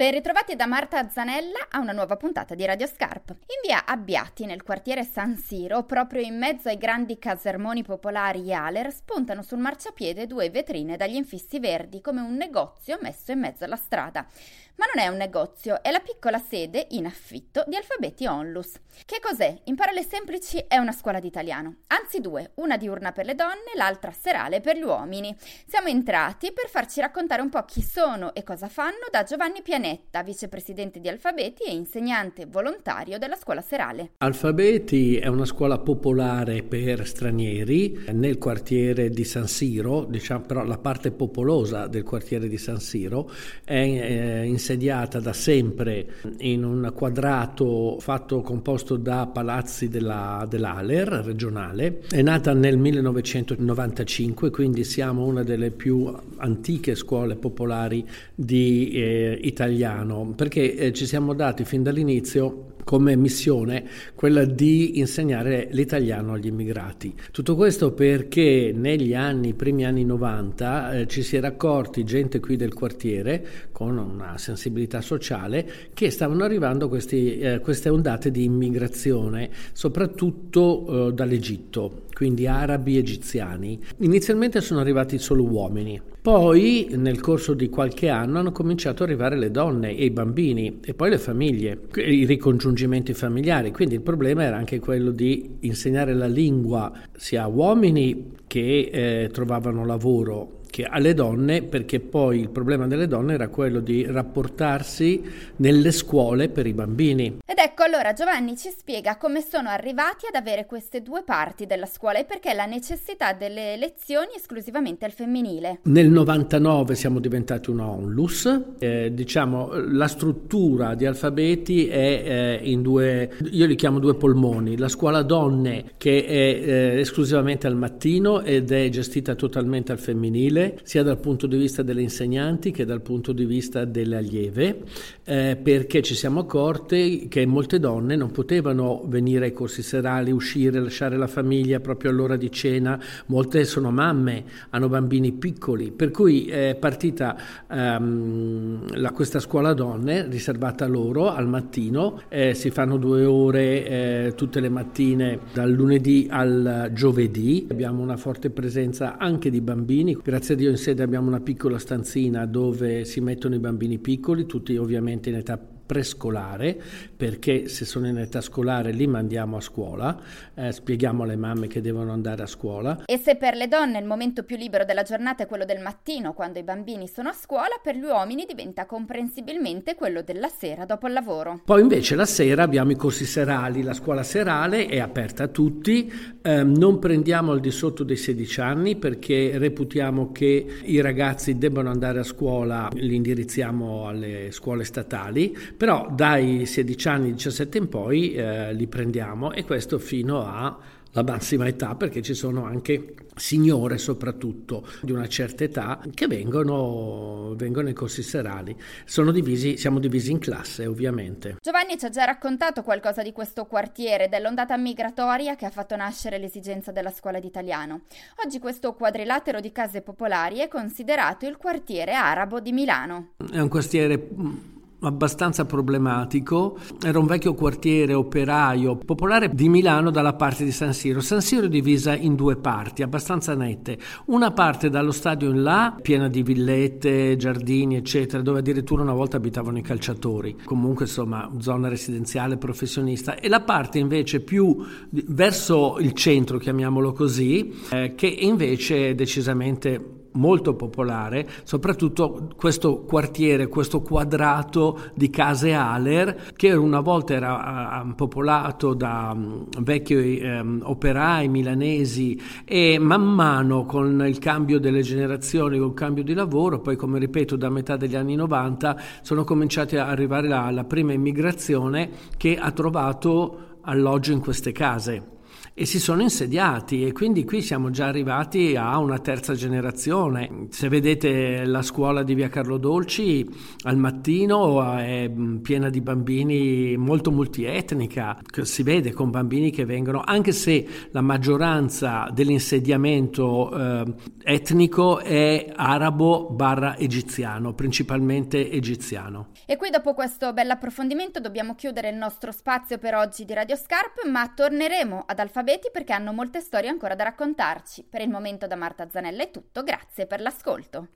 Ben ritrovati da Marta Zanella a una nuova puntata di Radio Scarp. In via Abbiati, nel quartiere San Siro, proprio in mezzo ai grandi casermoni popolari Ialer, spuntano sul marciapiede due vetrine dagli infissi verdi come un negozio messo in mezzo alla strada. Ma non è un negozio, è la piccola sede in affitto di Alfabeti Onlus. Che cos'è? In parole semplici è una scuola d'italiano. Anzi due, una diurna per le donne, l'altra serale per gli uomini. Siamo entrati per farci raccontare un po' chi sono e cosa fanno da Giovanni Pianetta, vicepresidente di Alfabeti e insegnante volontario della scuola serale. Alfabeti è una scuola popolare per stranieri nel quartiere di San Siro, diciamo però la parte popolosa del quartiere di San Siro è eh, in insediata da sempre in un quadrato fatto composto da palazzi della, dell'Aler regionale. È nata nel 1995, quindi siamo una delle più antiche scuole popolari di eh, italiano, perché eh, ci siamo dati fin dall'inizio come missione quella di insegnare l'italiano agli immigrati. Tutto questo perché negli anni, primi anni 90, eh, ci si era accorti, gente qui del quartiere, con una sensibilità sociale, che stavano arrivando questi, eh, queste ondate di immigrazione, soprattutto eh, dall'Egitto, quindi arabi egiziani. Inizialmente sono arrivati solo uomini, poi nel corso di qualche anno hanno cominciato ad arrivare le donne e i bambini e poi le famiglie, i ricongiungimenti familiari, quindi il problema era anche quello di insegnare la lingua sia a uomini che eh, trovavano lavoro che alle donne, perché poi il problema delle donne era quello di rapportarsi nelle scuole per i bambini. Ecco allora Giovanni ci spiega come sono arrivati ad avere queste due parti della scuola e perché la necessità delle lezioni esclusivamente al femminile. Nel 99 siamo diventati una onlus, eh, diciamo la struttura di alfabeti è eh, in due, io li chiamo due polmoni, la scuola donne che è eh, esclusivamente al mattino ed è gestita totalmente al femminile sia dal punto di vista delle insegnanti che dal punto di vista delle allieve, eh, perché ci siamo accorti che molte donne non potevano venire ai corsi serali, uscire, lasciare la famiglia proprio all'ora di cena, molte sono mamme, hanno bambini piccoli, per cui è partita ehm, la, questa scuola donne riservata loro al mattino, eh, si fanno due ore eh, tutte le mattine dal lunedì al giovedì, abbiamo una forte presenza anche di bambini, Grazie a Dio in sede abbiamo una piccola stanzina dove si mettono i bambini piccoli, tutti ovviamente in età prescolare, perché se sono in età scolare li mandiamo a scuola, eh, spieghiamo alle mamme che devono andare a scuola. E se per le donne il momento più libero della giornata è quello del mattino, quando i bambini sono a scuola, per gli uomini diventa comprensibilmente quello della sera dopo il lavoro. Poi invece la sera abbiamo i corsi serali, la scuola serale è aperta a tutti, eh, non prendiamo al di sotto dei 16 anni perché reputiamo che i ragazzi debbano andare a scuola, li indirizziamo alle scuole statali però dai 16 anni, 17 in poi eh, li prendiamo e questo fino alla massima età perché ci sono anche signore soprattutto di una certa età che vengono, vengono ai corsi serali. Divisi, siamo divisi in classe ovviamente. Giovanni ci ha già raccontato qualcosa di questo quartiere, dell'ondata migratoria che ha fatto nascere l'esigenza della scuola d'italiano. Oggi questo quadrilatero di case popolari è considerato il quartiere arabo di Milano. È un quartiere abbastanza problematico. Era un vecchio quartiere operaio popolare di Milano dalla parte di San Siro. San Siro è divisa in due parti abbastanza nette. Una parte dallo stadio in là, piena di villette, giardini, eccetera, dove addirittura una volta abitavano i calciatori. Comunque, insomma, zona residenziale professionista. E la parte invece più verso il centro, chiamiamolo così, eh, che invece è decisamente molto popolare, soprattutto questo quartiere, questo quadrato di case Aler che una volta era popolato da um, vecchi um, operai milanesi e man mano con il cambio delle generazioni, con il cambio di lavoro, poi come ripeto da metà degli anni 90 sono cominciati a arrivare la, la prima immigrazione che ha trovato alloggio in queste case e si sono insediati e quindi qui siamo già arrivati a una terza generazione. Se vedete la scuola di Via Carlo Dolci al mattino è piena di bambini molto multietnica, si vede con bambini che vengono, anche se la maggioranza dell'insediamento eh, etnico è arabo barra egiziano, principalmente egiziano. E qui dopo questo bell'approfondimento dobbiamo chiudere il nostro spazio per oggi di Radio Scarp, ma torneremo ad alfabeti perché hanno molte storie ancora da raccontarci. Per il momento da Marta Zanella è tutto, grazie per l'ascolto.